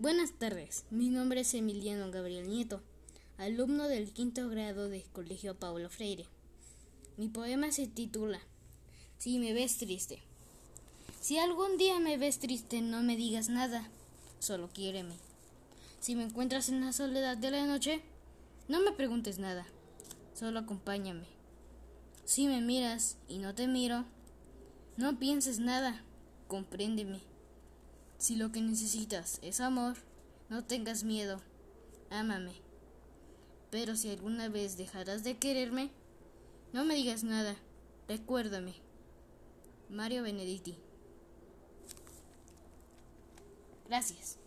Buenas tardes, mi nombre es Emiliano Gabriel Nieto, alumno del quinto grado del Colegio Paulo Freire. Mi poema se titula Si me ves triste. Si algún día me ves triste, no me digas nada, solo quiéreme. Si me encuentras en la soledad de la noche, no me preguntes nada, solo acompáñame. Si me miras y no te miro, no pienses nada, compréndeme. Si lo que necesitas es amor, no tengas miedo, ámame. Pero si alguna vez dejarás de quererme, no me digas nada, recuérdame. Mario Benedetti. Gracias.